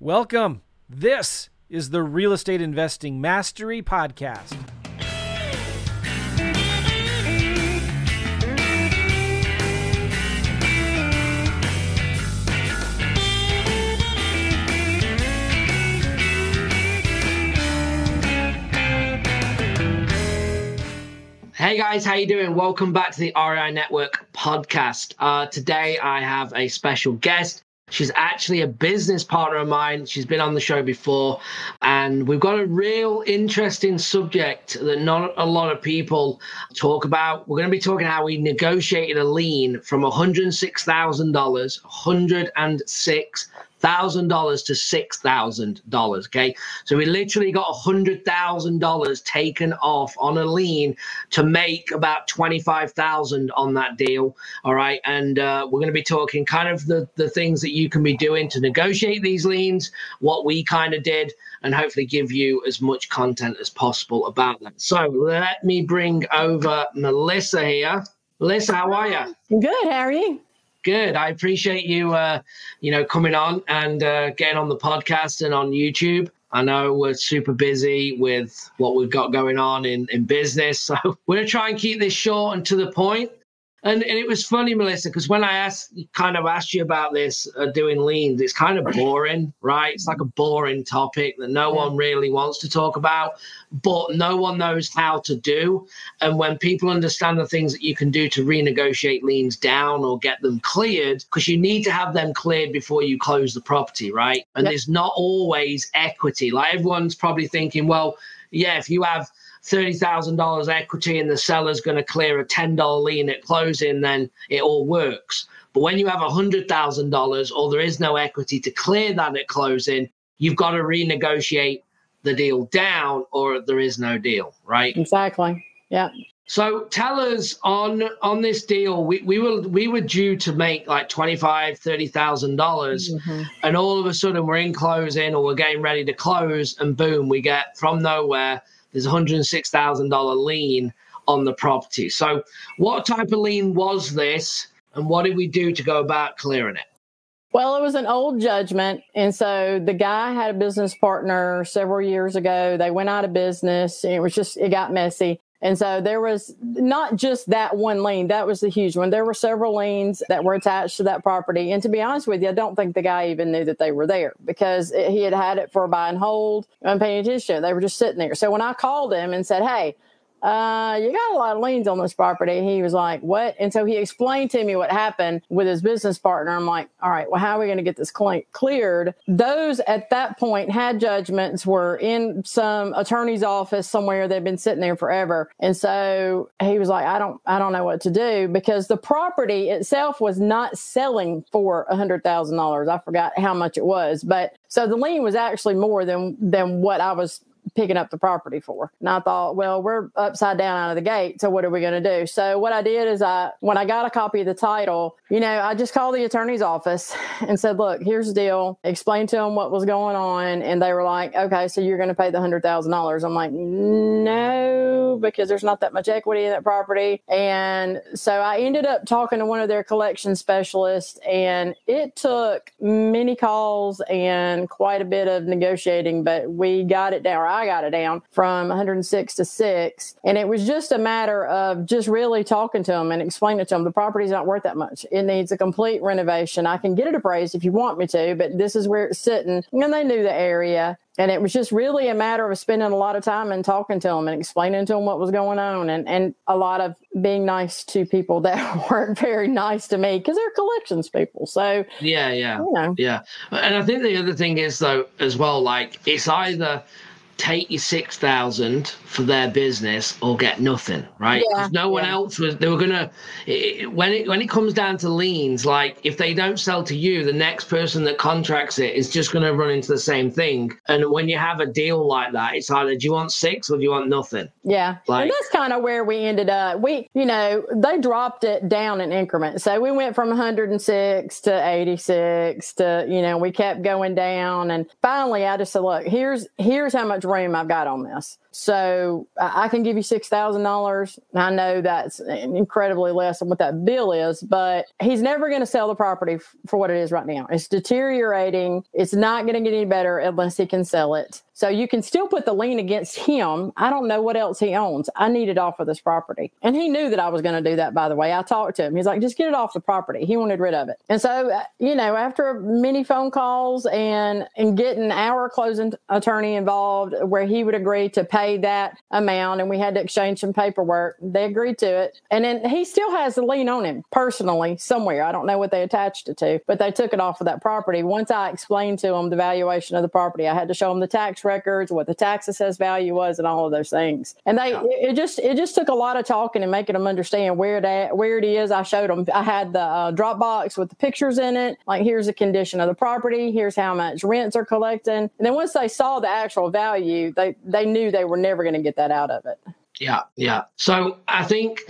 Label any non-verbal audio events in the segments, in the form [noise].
Welcome. This is the Real Estate Investing Mastery Podcast. Hey guys, how you doing? Welcome back to the REI Network podcast. Uh, today I have a special guest. She's actually a business partner of mine. She's been on the show before, and we've got a real interesting subject that not a lot of people talk about. We're going to be talking how we negotiated a lien from $106,000, 106 thousand dollars to six thousand dollars. Okay, so we literally got a hundred thousand dollars taken off on a lien to make about twenty five thousand on that deal. All right, and uh, we're going to be talking kind of the the things that you can be doing to negotiate these liens, what we kind of did, and hopefully give you as much content as possible about that. So let me bring over Melissa here. Melissa, how are you? Good. How are you? Good. I appreciate you, uh, you know, coming on and uh, getting on the podcast and on YouTube. I know we're super busy with what we've got going on in, in business. [laughs] So we're going to try and keep this short and to the point. And, and it was funny, Melissa, because when I asked, kind of asked you about this uh, doing liens, it's kind of boring, right? It's like a boring topic that no one really wants to talk about, but no one knows how to do. And when people understand the things that you can do to renegotiate liens down or get them cleared, because you need to have them cleared before you close the property, right? And yep. there's not always equity. Like everyone's probably thinking, well, yeah, if you have $30,000 equity and the seller's going to clear a $10 lien at closing, then it all works. But when you have $100,000 or there is no equity to clear that at closing, you've got to renegotiate the deal down or there is no deal, right? Exactly. Yeah. So tell us on on this deal, we, we were we were due to make like twenty five, thirty thousand dollars, mm-hmm. and all of a sudden we're in closing or we're getting ready to close, and boom, we get from nowhere there's a $106,000 lien on the property. So, what type of lien was this, and what did we do to go about clearing it? Well, it was an old judgment. And so the guy had a business partner several years ago. They went out of business it was just, it got messy. And so there was not just that one lien, that was the huge one. There were several liens that were attached to that property. And to be honest with you, I don't think the guy even knew that they were there because he had had it for a buy and hold, unpaid attention. They were just sitting there. So when I called him and said, Hey, uh, you got a lot of liens on this property. He was like, what? And so he explained to me what happened with his business partner. I'm like, all right, well, how are we going to get this cl- cleared? Those at that point had judgments were in some attorney's office somewhere. They've been sitting there forever. And so he was like, I don't, I don't know what to do because the property itself was not selling for a hundred thousand dollars. I forgot how much it was, but so the lien was actually more than, than what I was picking up the property for. And I thought, well, we're upside down out of the gate. So what are we going to do? So what I did is I, when I got a copy of the title, you know, I just called the attorney's office [laughs] and said, look, here's the deal. Explained to them what was going on. And they were like, okay, so you're going to pay the hundred thousand dollars. I'm like, no, because there's not that much equity in that property. And so I ended up talking to one of their collection specialists and it took many calls and quite a bit of negotiating, but we got it down. I got it down from 106 to six. And it was just a matter of just really talking to them and explaining to them the property's not worth that much. It needs a complete renovation. I can get it appraised if you want me to, but this is where it's sitting. And they knew the area. And it was just really a matter of spending a lot of time and talking to them and explaining to them what was going on and, and a lot of being nice to people [laughs] that weren't very nice to me because they're collections people. So, yeah, yeah, you know. yeah. And I think the other thing is, though, as well, like it's either take your 6000 for their business or get nothing right? Yeah, no one yeah. else was they were gonna it, when it when it comes down to liens like if they don't sell to you the next person that contracts it is just gonna run into the same thing. And when you have a deal like that it's either do you want six or do you want nothing? Yeah like, and that's kind of where we ended up. We you know they dropped it down in increments. So we went from 106 to 86 to you know we kept going down. And finally i just said look here's here's how much room I've got on this. So I can give you six thousand dollars. I know that's incredibly less than what that bill is, but he's never going to sell the property f- for what it is right now. It's deteriorating. It's not going to get any better unless he can sell it. So you can still put the lien against him. I don't know what else he owns. I need it off of this property. And he knew that I was going to do that, by the way. I talked to him. He's like, just get it off the property. He wanted rid of it. And so, uh, you know, after many phone calls and, and getting our closing attorney involved, where he would agree to pay that amount and we had to exchange some paperwork, they agreed to it. And then he still has the lien on him personally somewhere. I don't know what they attached it to, but they took it off of that property. Once I explained to him the valuation of the property, I had to show him the tax records, what the tax assessed value was, and all of those things. And they yeah. it, it, just it just took a lot of talking and making them understand where that where it is. I showed them. I had the uh, Dropbox with the pictures in it. Like here's the condition of the property. Here's how much rents are collecting. And then once they saw the actual value, they they knew they were never going to get that out of it. Yeah, yeah. So I think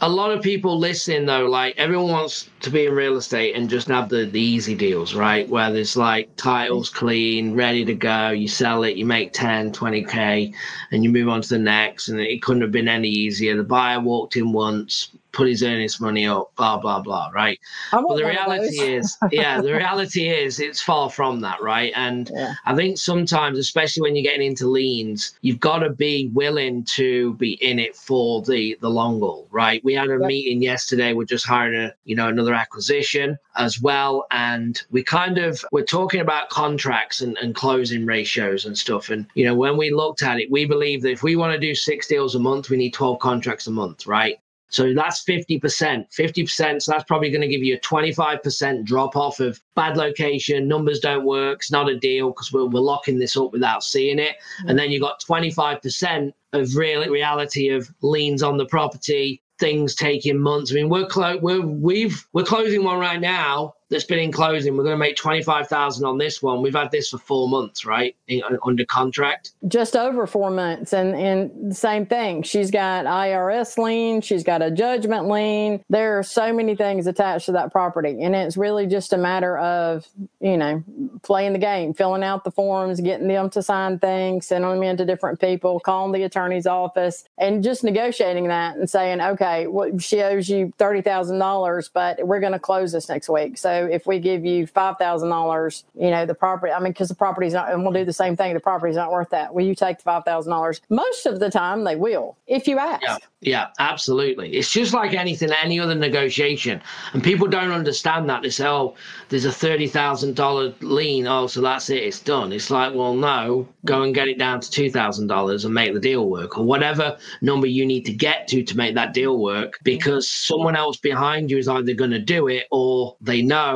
a lot of people listening though, like everyone wants to be in real estate and just have the, the easy deals, right? Where there's like titles clean, ready to go, you sell it, you make 10, 20K, and you move on to the next. And it couldn't have been any easier. The buyer walked in once, put his earnest money up, blah blah blah, right? But the reality is, yeah, the reality is it's far from that, right? And [laughs] yeah. I think sometimes, especially when you're getting into liens, you've got to be willing to be in it for the the long haul, right? We had a meeting yesterday. We're just hiring a you know another acquisition as well, and we kind of we're talking about contracts and, and closing ratios and stuff. And you know when we looked at it, we believe that if we want to do six deals a month, we need 12 contracts a month, right? So that's 50%. 50%. So that's probably going to give you a 25% drop off of bad location, numbers don't work, it's not a deal because we're, we're locking this up without seeing it. Mm-hmm. And then you've got 25% of real reality of liens on the property, things taking months. I mean, we're clo- we're we've we're closing one right now that's been in closing. We're going to make twenty five thousand on this one. We've had this for four months, right, in, under contract. Just over four months, and and same thing. She's got IRS lien. She's got a judgment lien. There are so many things attached to that property, and it's really just a matter of you know playing the game, filling out the forms, getting them to sign things, sending them in to different people, calling the attorney's office, and just negotiating that and saying, okay, well, she owes you thirty thousand dollars, but we're going to close this next week, so if we give you five thousand dollars, you know, the property. I mean, because the property's not, and we'll do the same thing. The property's not worth that. Will you take the five thousand dollars? Most of the time, they will, if you ask. Yeah. Yeah, absolutely. It's just like anything, any other negotiation. And people don't understand that. They say, oh, there's a $30,000 lien. Oh, so that's it. It's done. It's like, well, no, go and get it down to $2,000 and make the deal work or whatever number you need to get to to make that deal work because someone else behind you is either going to do it or they know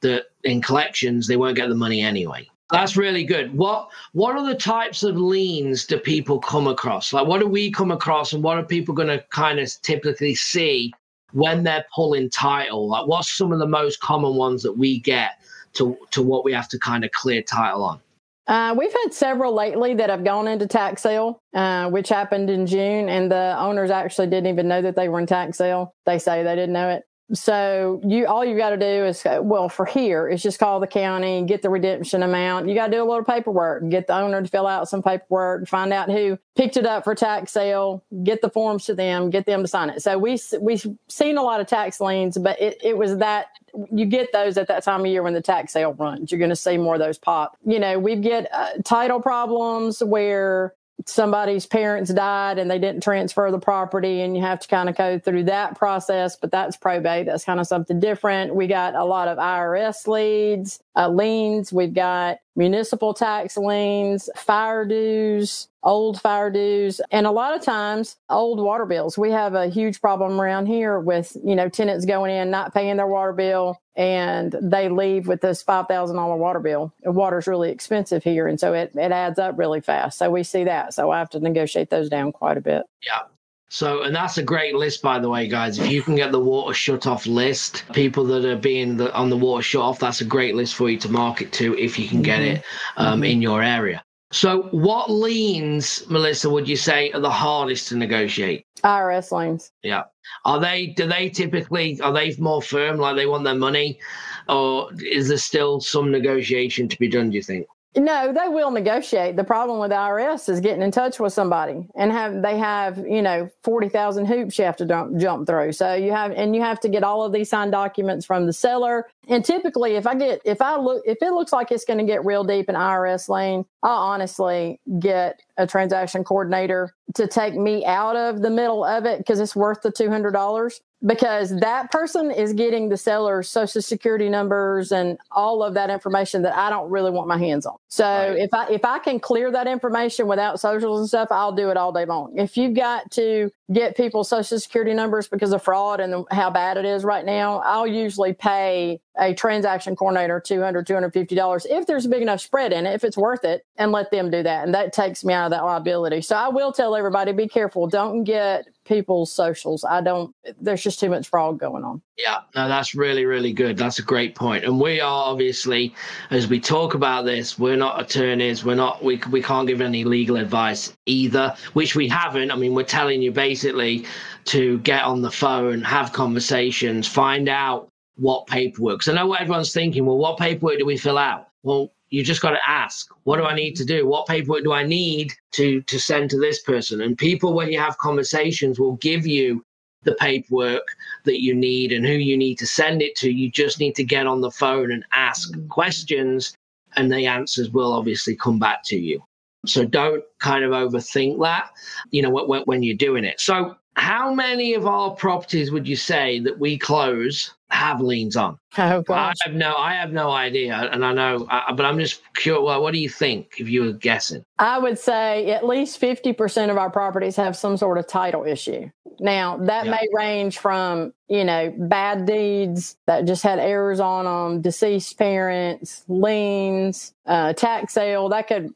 that in collections, they won't get the money anyway. That's really good. What what are the types of liens do people come across? Like what do we come across and what are people going to kind of typically see when they're pulling title? Like what's some of the most common ones that we get to to what we have to kind of clear title on? Uh, we've had several lately that have gone into tax sale, uh, which happened in June, and the owners actually didn't even know that they were in tax sale. They say they didn't know it. So you all you got to do is well for here is just call the county, get the redemption amount. You got to do a little paperwork, get the owner to fill out some paperwork, find out who picked it up for tax sale, get the forms to them, get them to sign it. So we we've seen a lot of tax liens, but it, it was that you get those at that time of year when the tax sale runs. You're going to see more of those pop. You know, we get uh, title problems where somebody's parents died and they didn't transfer the property and you have to kind of go through that process but that's probate that's kind of something different. We got a lot of irs leads uh, liens. We've got municipal tax liens fire dues old fire dues and a lot of times old water bills we have a huge problem around here with you know tenants going in not paying their water bill and they leave with this $5,000 water bill. Water's really expensive here. And so it, it adds up really fast. So we see that. So I have to negotiate those down quite a bit. Yeah. So, and that's a great list, by the way, guys. If you can get the water shut off list, people that are being the, on the water shut off, that's a great list for you to market to if you can get mm-hmm. it um, mm-hmm. in your area. So, what liens, Melissa, would you say are the hardest to negotiate? Ah, IRS liens. Yeah. Are they? Do they typically? Are they more firm, like they want their money, or is there still some negotiation to be done? Do you think? No, they will negotiate. The problem with the IRS is getting in touch with somebody and have they have you know forty thousand hoops you have to jump, jump through. So you have and you have to get all of these signed documents from the seller. And typically, if I get if I look if it looks like it's going to get real deep in IRS lane, I'll honestly get a transaction coordinator to take me out of the middle of it because it's worth the two hundred dollars because that person is getting the seller's social security numbers and all of that information that I don't really want my hands on. So right. if I if I can clear that information without socials and stuff, I'll do it all day long. If you've got to get people's social security numbers because of fraud and how bad it is right now, I'll usually pay a transaction coordinator $200, $250 if there's a big enough spread in it, if it's worth it, and let them do that. And that takes me out of that liability. So I will tell everybody be careful. Don't get people's socials. I don't, there's just too much fraud going on. Yeah, no, that's really, really good. That's a great point. And we are obviously, as we talk about this, we're not attorneys. We're not, we, we can't give any legal advice either, which we haven't. I mean, we're telling you basically to get on the phone, have conversations, find out what paperwork. So I know what everyone's thinking. Well, what paperwork do we fill out? Well, you just got to ask, what do I need to do? What paperwork do I need to to send to this person? And people, when you have conversations, will give you the paperwork that you need and who you need to send it to. You just need to get on the phone and ask mm. questions, and the answers will obviously come back to you. So don't kind of overthink that, you know, when, when you're doing it. So how many of our properties would you say that we close have liens on? [laughs] Oh. I have no, I have no idea, and I know, uh, but I'm just curious. Well, what do you think if you were guessing? I would say at least fifty percent of our properties have some sort of title issue. Now that yeah. may range from you know bad deeds that just had errors on them, deceased parents, liens, uh, tax sale. That could.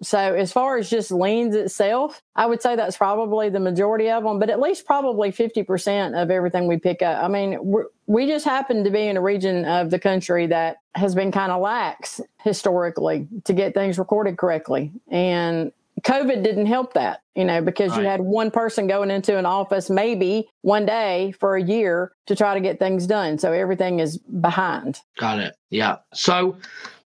So as far as just liens itself, I would say that's probably the majority of them, but at least probably fifty percent of everything we pick up. I mean, we just happen to be in a region of the country that has been kind of lax historically to get things recorded correctly. And COVID didn't help that, you know, because right. you had one person going into an office maybe one day for a year to try to get things done. So everything is behind. Got it. Yeah. So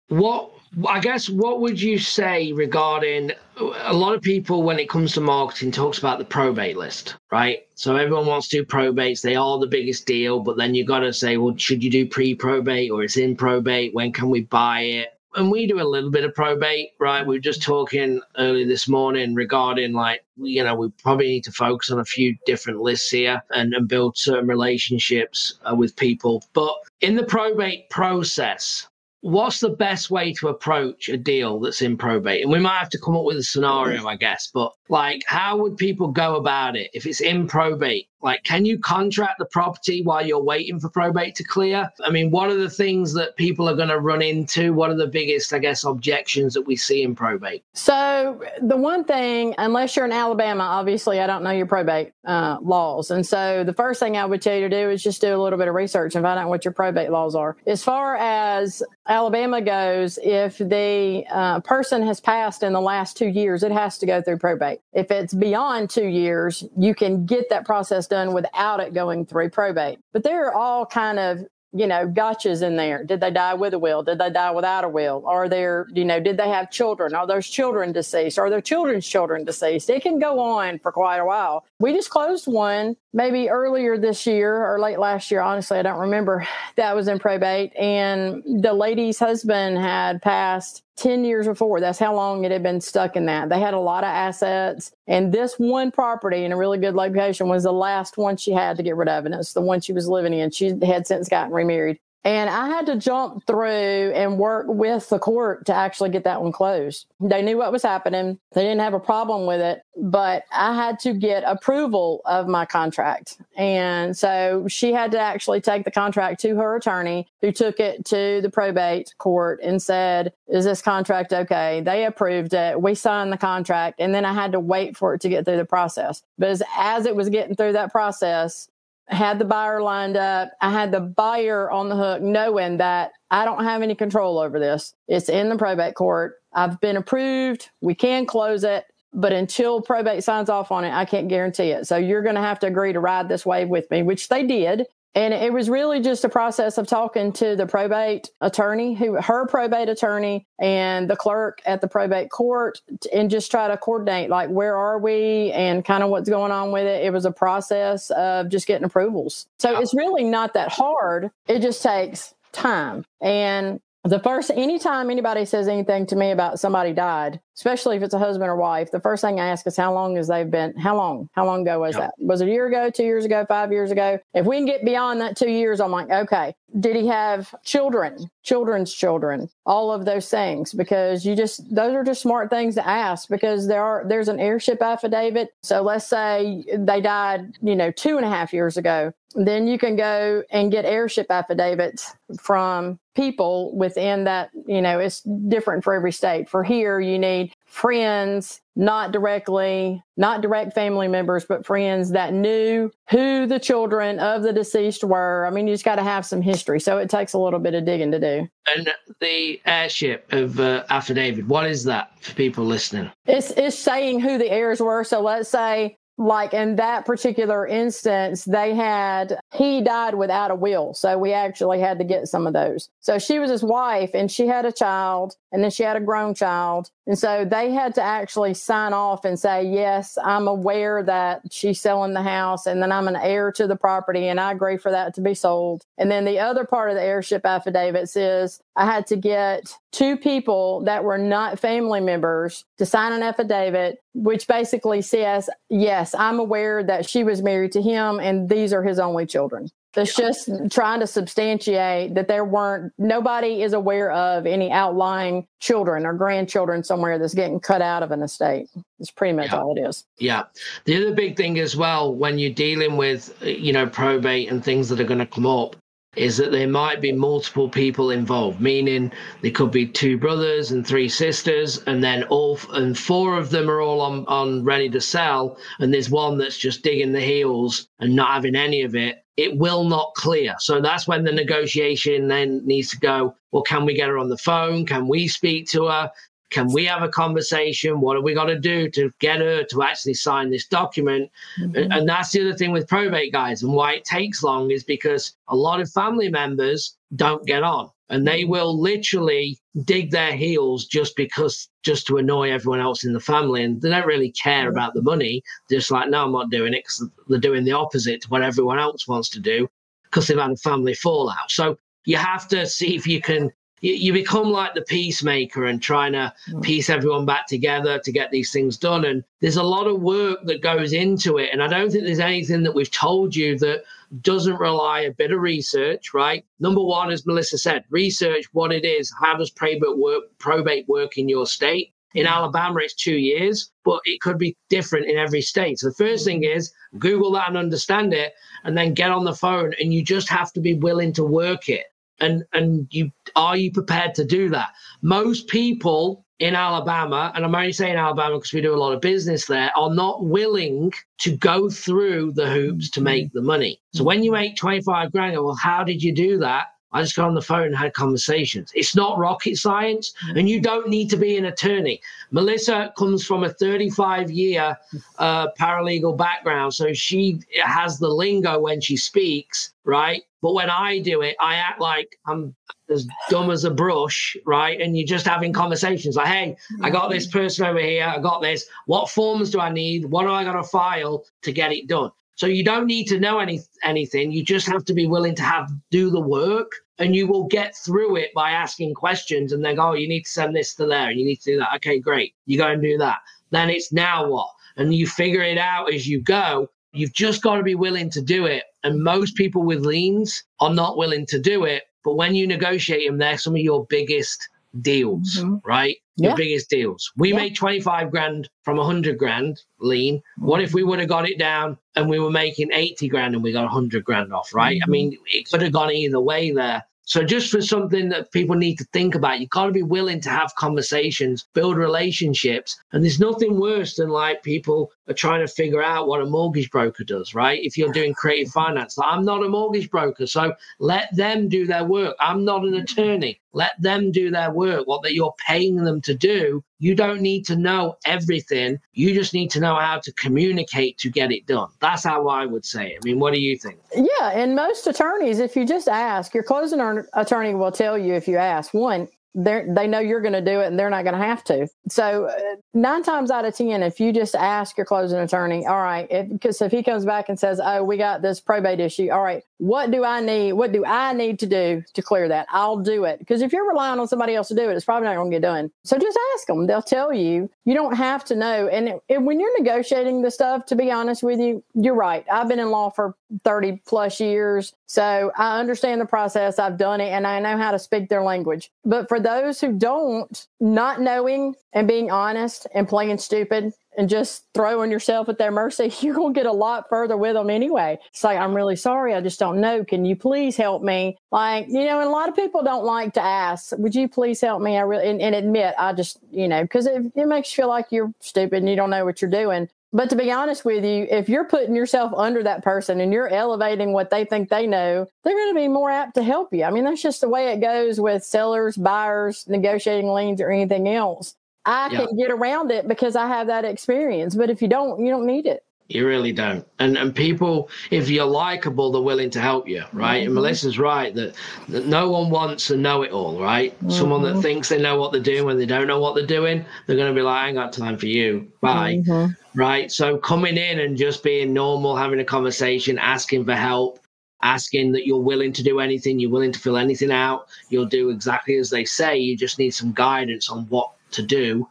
what I guess what would you say regarding a lot of people when it comes to marketing talks about the probate list, right? So everyone wants to do probates, they are the biggest deal, but then you got to say, well, should you do pre-probate or it's in probate? When can we buy it? And we do a little bit of probate, right? We were just talking early this morning regarding like, you know, we probably need to focus on a few different lists here and, and build certain relationships uh, with people. But in the probate process, what's the best way to approach a deal that's in probate? And we might have to come up with a scenario, mm-hmm. I guess, but like, how would people go about it if it's in probate? Like, can you contract the property while you're waiting for probate to clear? I mean, what are the things that people are going to run into? What are the biggest, I guess, objections that we see in probate? So, the one thing, unless you're in Alabama, obviously, I don't know your probate uh, laws. And so, the first thing I would tell you to do is just do a little bit of research and find out what your probate laws are. As far as Alabama goes, if the uh, person has passed in the last two years, it has to go through probate. If it's beyond two years, you can get that process done without it going through probate. But there are all kind of you know, gotchas in there. Did they die with a will? Did they die without a will? Are there, you know, did they have children? Are those children deceased? Are their children's children deceased? It can go on for quite a while. We just closed one maybe earlier this year or late last year. Honestly, I don't remember. [sighs] That was in probate. And the lady's husband had passed 10 years before. That's how long it had been stuck in that. They had a lot of assets. And this one property in a really good location was the last one she had to get rid of. And it's the one she was living in. She had since gotten remarried. And I had to jump through and work with the court to actually get that one closed. They knew what was happening. They didn't have a problem with it, but I had to get approval of my contract. And so she had to actually take the contract to her attorney, who took it to the probate court and said, Is this contract okay? They approved it. We signed the contract. And then I had to wait for it to get through the process. But as, as it was getting through that process, had the buyer lined up. I had the buyer on the hook, knowing that I don't have any control over this. It's in the probate court. I've been approved. We can close it, but until probate signs off on it, I can't guarantee it. So you're going to have to agree to ride this wave with me, which they did. And it was really just a process of talking to the probate attorney, who her probate attorney and the clerk at the probate court, and just try to coordinate like where are we and kind of what's going on with it. It was a process of just getting approvals. So it's really not that hard. It just takes time. And the first anytime anybody says anything to me about somebody died especially if it's a husband or wife the first thing i ask is how long has they've been how long? How long ago was yep. that? Was it a year ago two years ago five years ago? If we can get beyond that two years i'm like okay did he have children children's children? All of those things because you just those are just smart things to ask because there are there's an heirship affidavit. So let's say they died you know two and a half years ago then you can go and get heirship affidavits from people within that you know it's different for every state. For here you need friends not directly not direct family members but friends that knew who the children of the deceased were. I mean you just got to have some history. So it takes a little bit of digging to do. And the heirship of uh, affidavit what is that for people listening? It's it's saying who the heirs were. So let's say like in that particular instance, they had, he died without a will. So we actually had to get some of those. So she was his wife and she had a child and then she had a grown child. And so they had to actually sign off and say, yes, I'm aware that she's selling the house and then I'm an heir to the property and I agree for that to be sold. And then the other part of the heirship affidavit says I had to get two people that were not family members to sign an affidavit, which basically says, yes, I'm aware that she was married to him and these are his only children. It's just trying to substantiate that there weren't, nobody is aware of any outlying children or grandchildren somewhere that's getting cut out of an estate. It's pretty much yeah. all it is. Yeah. The other big thing as well, when you're dealing with, you know, probate and things that are going to come up, is that there might be multiple people involved, meaning there could be two brothers and three sisters, and then all and four of them are all on, on ready to sell, and there's one that's just digging the heels and not having any of it. It will not clear. So that's when the negotiation then needs to go. Well, can we get her on the phone? Can we speak to her? Can we have a conversation? What have we got to do to get her to actually sign this document? Mm-hmm. And that's the other thing with probate guys and why it takes long is because a lot of family members don't get on and they mm-hmm. will literally dig their heels just because just to annoy everyone else in the family and they don't really care about the money they're just like no i'm not doing it because they're doing the opposite to what everyone else wants to do because they've had a family fallout so you have to see if you can you, you become like the peacemaker and trying to mm. piece everyone back together to get these things done. And there's a lot of work that goes into it. And I don't think there's anything that we've told you that doesn't rely a bit of research, right? Number one, as Melissa said, research what it is. How does probate work, probate work in your state? In mm. Alabama, it's two years, but it could be different in every state. So the first thing is Google that and understand it, and then get on the phone. And you just have to be willing to work it and and you are you prepared to do that? Most people in alabama and i'm only saying alabama because we do a lot of business there are not willing to go through the hoops to make mm-hmm. the money. So when you make 25 grand well how did you do that I just got on the phone and had conversations. It's not rocket science, and you don't need to be an attorney. Melissa comes from a 35 year uh, paralegal background, so she has the lingo when she speaks, right? But when I do it, I act like I'm as dumb as a brush, right? And you're just having conversations like, hey, I got this person over here, I got this. What forms do I need? What do I got to file to get it done? So you don't need to know any anything. You just have to be willing to have do the work, and you will get through it by asking questions. And then go, oh, you need to send this to there, and you need to do that. Okay, great. You go and do that. Then it's now what? And you figure it out as you go. You've just got to be willing to do it. And most people with liens are not willing to do it. But when you negotiate them, they're some of your biggest deals, mm-hmm. right? Yeah. biggest deals. We yeah. made 25 grand from 100 grand lien. What if we would have got it down and we were making 80 grand and we got 100 grand off, right? Mm-hmm. I mean, it could have gone either way there. So just for something that people need to think about, you've got to be willing to have conversations, build relationships. And there's nothing worse than like people are trying to figure out what a mortgage broker does, right? If you're doing creative [laughs] finance, like, I'm not a mortgage broker, so let them do their work. I'm not an attorney. Let them do their work, what that you're paying them to do. You don't need to know everything. You just need to know how to communicate to get it done. That's how I would say it. I mean, what do you think? Yeah, and most attorneys, if you just ask, your closing attorney will tell you if you ask. One, they they know you're going to do it and they're not going to have to. So uh, nine times out of ten, if you just ask your closing attorney, all right, because if, if, he comes back and says, "Oh, we got this probate issue," all right, what do I need? What do I need to do to clear that? I'll do it. Because if you're relying on somebody else to do it, it's probably not going to get done. So just ask them; they'll tell you. You don't have to know. And, when you're negotiating the stuff, to be honest with you, you're right. I've been in law for 30 plus years, so I understand the process. I've done it, and I know how to speak their language. But for those who don't, not knowing and being honest and playing stupid and just throwing yourself at their mercy, [laughs] you're going to get a lot further with them anyway. It's like, I'm really sorry. I just don't know. Can you please help me? Like, you know, and a lot of people don't like to ask, would you please help me? I really, and, and admit, I just, you know, because it, it makes you feel like you're stupid and you don't know what you're doing. But to be honest with you, if you're putting yourself under that person and you're elevating what they think they know, they're going to be more apt to help you. I mean, that's just the way it goes with sellers, buyers, negotiating liens, or anything else. I yeah. can get around it because I have that experience. But if you don't, you don't need it. You really don't. And and people, if you're likable, they're willing to help you, right? Mm-hmm. And Melissa's right that, that no one wants a know-it-all, right? Mm-hmm. Someone that mm-hmm. thinks they know what they're doing when they don't know what they're doing, they're going to be like, I ain't got time for you. Bye. Mm-hmm. Right? So coming in and just being normal, having a conversation, asking for help, asking that you're willing to do anything, you're willing to fill anything out, you'll do exactly as they say. You just need some guidance on what to do.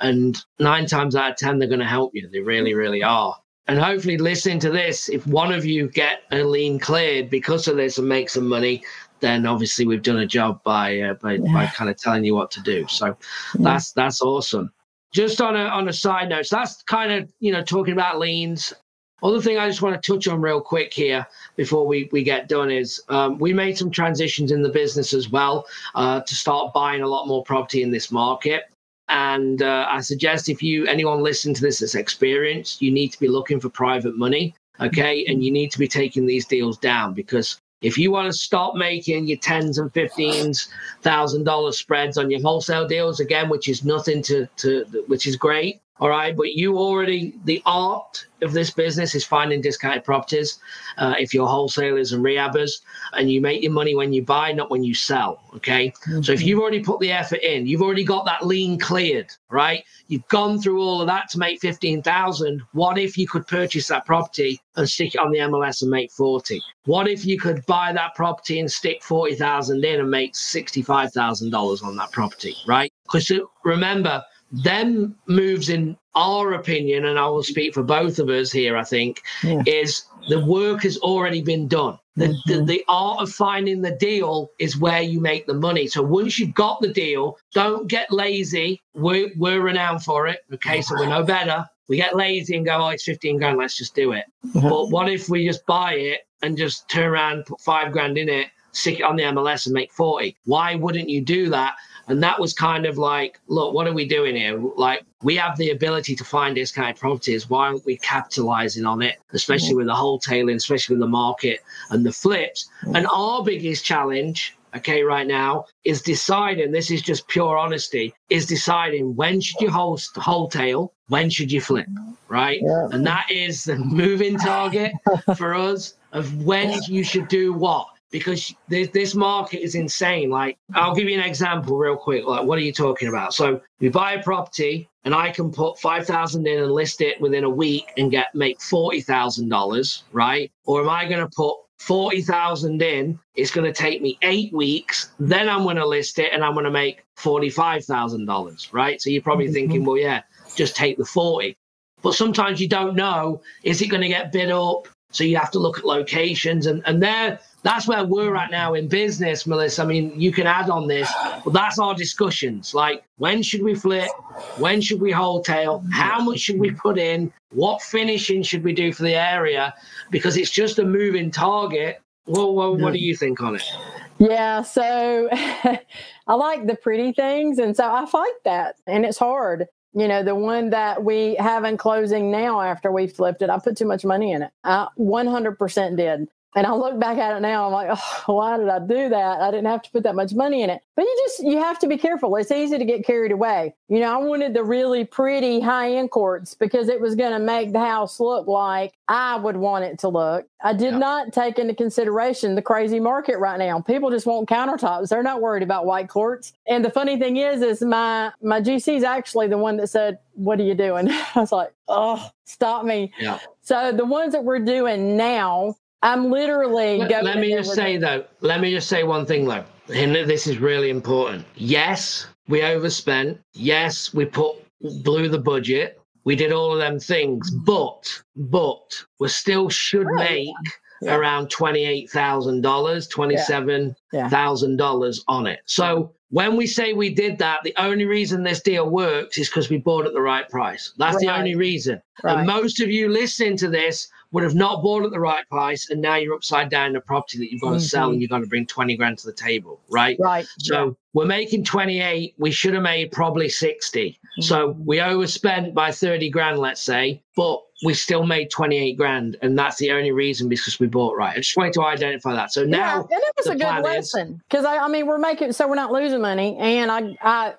And nine times out of 10, they're going to help you. They really, really are. And hopefully, listening to this, if one of you get a lien cleared because of this and make some money, then obviously we've done a job by uh, by, yeah. by kind of telling you what to do. So yeah. that's that's awesome. Just on a on a side note, so that's kind of you know talking about liens. Other thing I just want to touch on real quick here before we, we get done is um, we made some transitions in the business as well uh, to start buying a lot more property in this market. And uh, I suggest if you anyone listen to this that's experienced, you need to be looking for private money, okay, and you need to be taking these deals down because if you want to stop making your tens and fifteens thousand dollar spreads on your wholesale deals again, which is nothing to to which is great, all right, but you already, the art of this business is finding discounted properties. Uh, if you're wholesalers and rehabbers, and you make your money when you buy, not when you sell. Okay. Mm-hmm. So if you've already put the effort in, you've already got that lien cleared, right? You've gone through all of that to make 15,000. What if you could purchase that property and stick it on the MLS and make 40? What if you could buy that property and stick 40,000 in and make $65,000 on that property, right? Because remember, them moves in our opinion and i will speak for both of us here i think yeah. is the work has already been done. The, mm-hmm. the, the art of finding the deal is where you make the money. So once you've got the deal don't get lazy. We're, we're renowned for it. Okay so we're no better. We get lazy and go oh it's 15 grand let's just do it. Mm-hmm. but what if we just buy it and just turn around put five grand in it stick it on the mls and make 40 why wouldn't you do that and that was kind of like, look, what are we doing here? Like, we have the ability to find this kind of properties. Why aren't we capitalizing on it, especially with the wholetailing, especially with the market and the flips? And our biggest challenge, okay, right now is deciding this is just pure honesty is deciding when should you host wholetail, when should you flip, right? Yeah. And that is the moving target for us of when you should do what because this, this market is insane. Like, I'll give you an example real quick. Like, what are you talking about? So, we buy a property and I can put 5,000 in and list it within a week and get make $40,000, right? Or am I going to put 40,000 in? It's going to take me eight weeks. Then I'm going to list it and I'm going to make $45,000, right? So, you're probably mm-hmm. thinking, well, yeah, just take the 40. But sometimes you don't know, is it going to get bid up? So you have to look at locations and, and there that's where we're at now in business, Melissa. I mean, you can add on this, but that's our discussions. Like, when should we flip? When should we wholetail? How much should we put in? What finishing should we do for the area? Because it's just a moving target. Well, well what do you think on it? Yeah, so [laughs] I like the pretty things. And so I fight that. And it's hard. You know, the one that we have in closing now after we flipped it, I put too much money in it. I 100% did. And I look back at it now, I'm like, oh, why did I do that? I didn't have to put that much money in it. But you just, you have to be careful. It's easy to get carried away. You know, I wanted the really pretty high end quartz because it was going to make the house look like I would want it to look. I did yeah. not take into consideration the crazy market right now. People just want countertops. They're not worried about white quartz. And the funny thing is, is my, my GC is actually the one that said, what are you doing? [laughs] I was like, oh, stop me. Yeah. So the ones that we're doing now, I'm literally. Let, let me just say though. Let me just say one thing though, and this is really important. Yes, we overspent. Yes, we put blew the budget. We did all of them things, mm-hmm. but but we still should oh, make yeah. around twenty eight thousand dollars, twenty seven thousand dollars on it. So when we say we did that, the only reason this deal works is because we bought at the right price. That's right. the only reason. Right. And most of you listening to this would have not bought at the right price, and now you're upside down in a property that you've got to mm-hmm. sell, and you're going to bring 20 grand to the table, right? Right. So yeah. we're making 28. We should have made probably 60. Mm-hmm. So we overspent by 30 grand, let's say, but we still made 28 grand, and that's the only reason because we bought right. I just wanted to identify that. So now, yeah, and it was a good lesson because I, I mean, we're making so we're not losing money, and I, I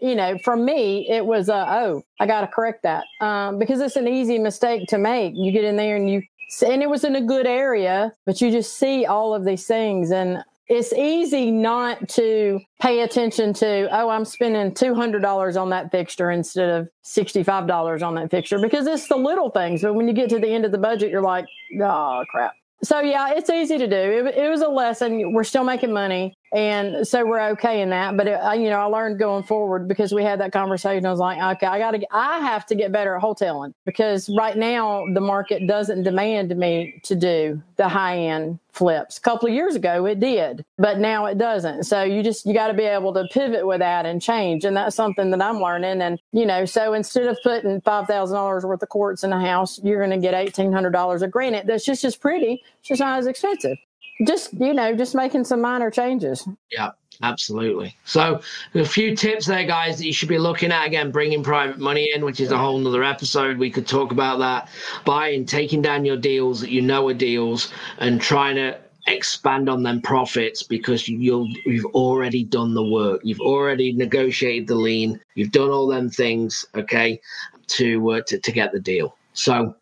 you know, for me, it was, uh, oh, I got to correct that um, because it's an easy mistake to make. You get in there and you, and it was in a good area, but you just see all of these things. And it's easy not to pay attention to, oh, I'm spending $200 on that fixture instead of $65 on that fixture because it's the little things. But when you get to the end of the budget, you're like, oh, crap. So, yeah, it's easy to do. It, it was a lesson. We're still making money and so we're okay in that but it, you know i learned going forward because we had that conversation. I was like okay i gotta i have to get better at wholesaling because right now the market doesn't demand me to do the high end flips. A couple of years ago it did but now it doesn't. So you just you got to be able to pivot with that and change. And that's something that i'm learning. And you know so instead of putting $5000 worth of quartz in a house you're going to get $1800 a granite. That's just as pretty. It's just not as expensive just you know just making some minor changes. Yeah absolutely. So a few tips there guys that you should be looking at. Again bringing private money in which is a whole nother episode. We could talk about that. Buying taking down your deals that you know are deals and trying to expand on them profits because you'll you've already done the work. You've already negotiated the lien. You've done all them things okay to uh, to, to get the deal. So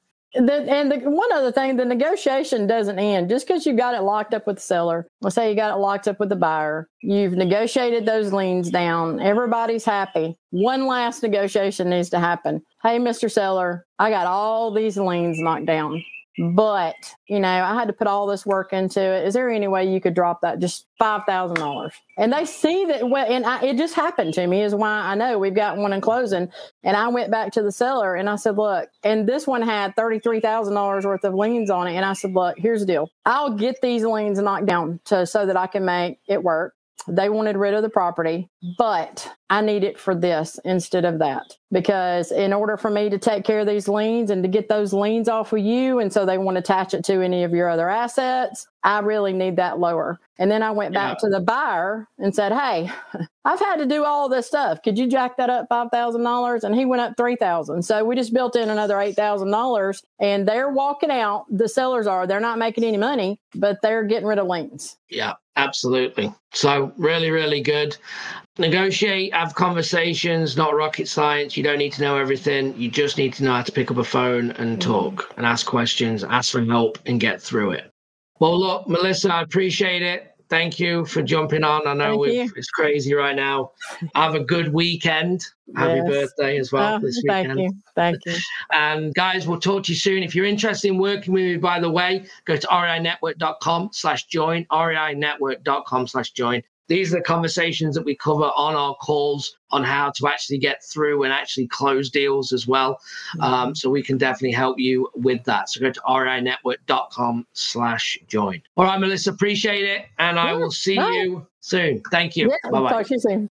the, and the, one other thing, the negotiation doesn't end just because you got it locked up with the seller. Let's say you got it locked up with the buyer. You've negotiated those liens down. Everybody's happy. One last negotiation needs to happen. Hey, Mr. Seller, I got all these liens knocked down but you know i had to put all this work into it. Is there any way you could drop that? Just $5000 and they see that well, and I, it just happened to me is why i know we've got one in closing. And i went back to the seller and i said look and this one had $33000 worth of liens on it. And i said look here's the deal. I'll get these liens knocked down to so that i can make it work they wanted rid of the property, but I need it for this instead of that. Because in order for me to take care of these liens and to get those liens off of you, and so they want to attach it to any of your other assets, I really need that lower. And then I went back yeah. to the buyer and said, Hey, [laughs] I've had to do all this stuff. Could you jack that up $5,000? And he went up 3000 So we just built in another $8,000 and they're walking out. The sellers are, they're not making any money, but they're getting rid of liens. Yeah, absolutely. So really, really good. Negotiate, have conversations, not rocket science. You don't need to know everything. You just need to know how to pick up a phone and mm-hmm. talk and ask questions, ask for help, and get through it. Well, look, Melissa, I appreciate it. Thank you for jumping on. I know it's crazy right now. Have a good weekend. Happy yes. birthday as well oh, this weekend. Thank you. Thank you. [laughs] And guys, we'll talk to you soon. If you're interested in working with me, by the way, go to reinetwork.com slash join, reinetwork.com slash join these are the conversations that we cover on our calls on how to actually get through and actually close deals as well. Mm-hmm. Um, so we can definitely help you with that. So go to reinetwork.com slash join. All right, Melissa, appreciate it. And I will see you soon. Thank you. Yeah, bye bye. Talk to you soon.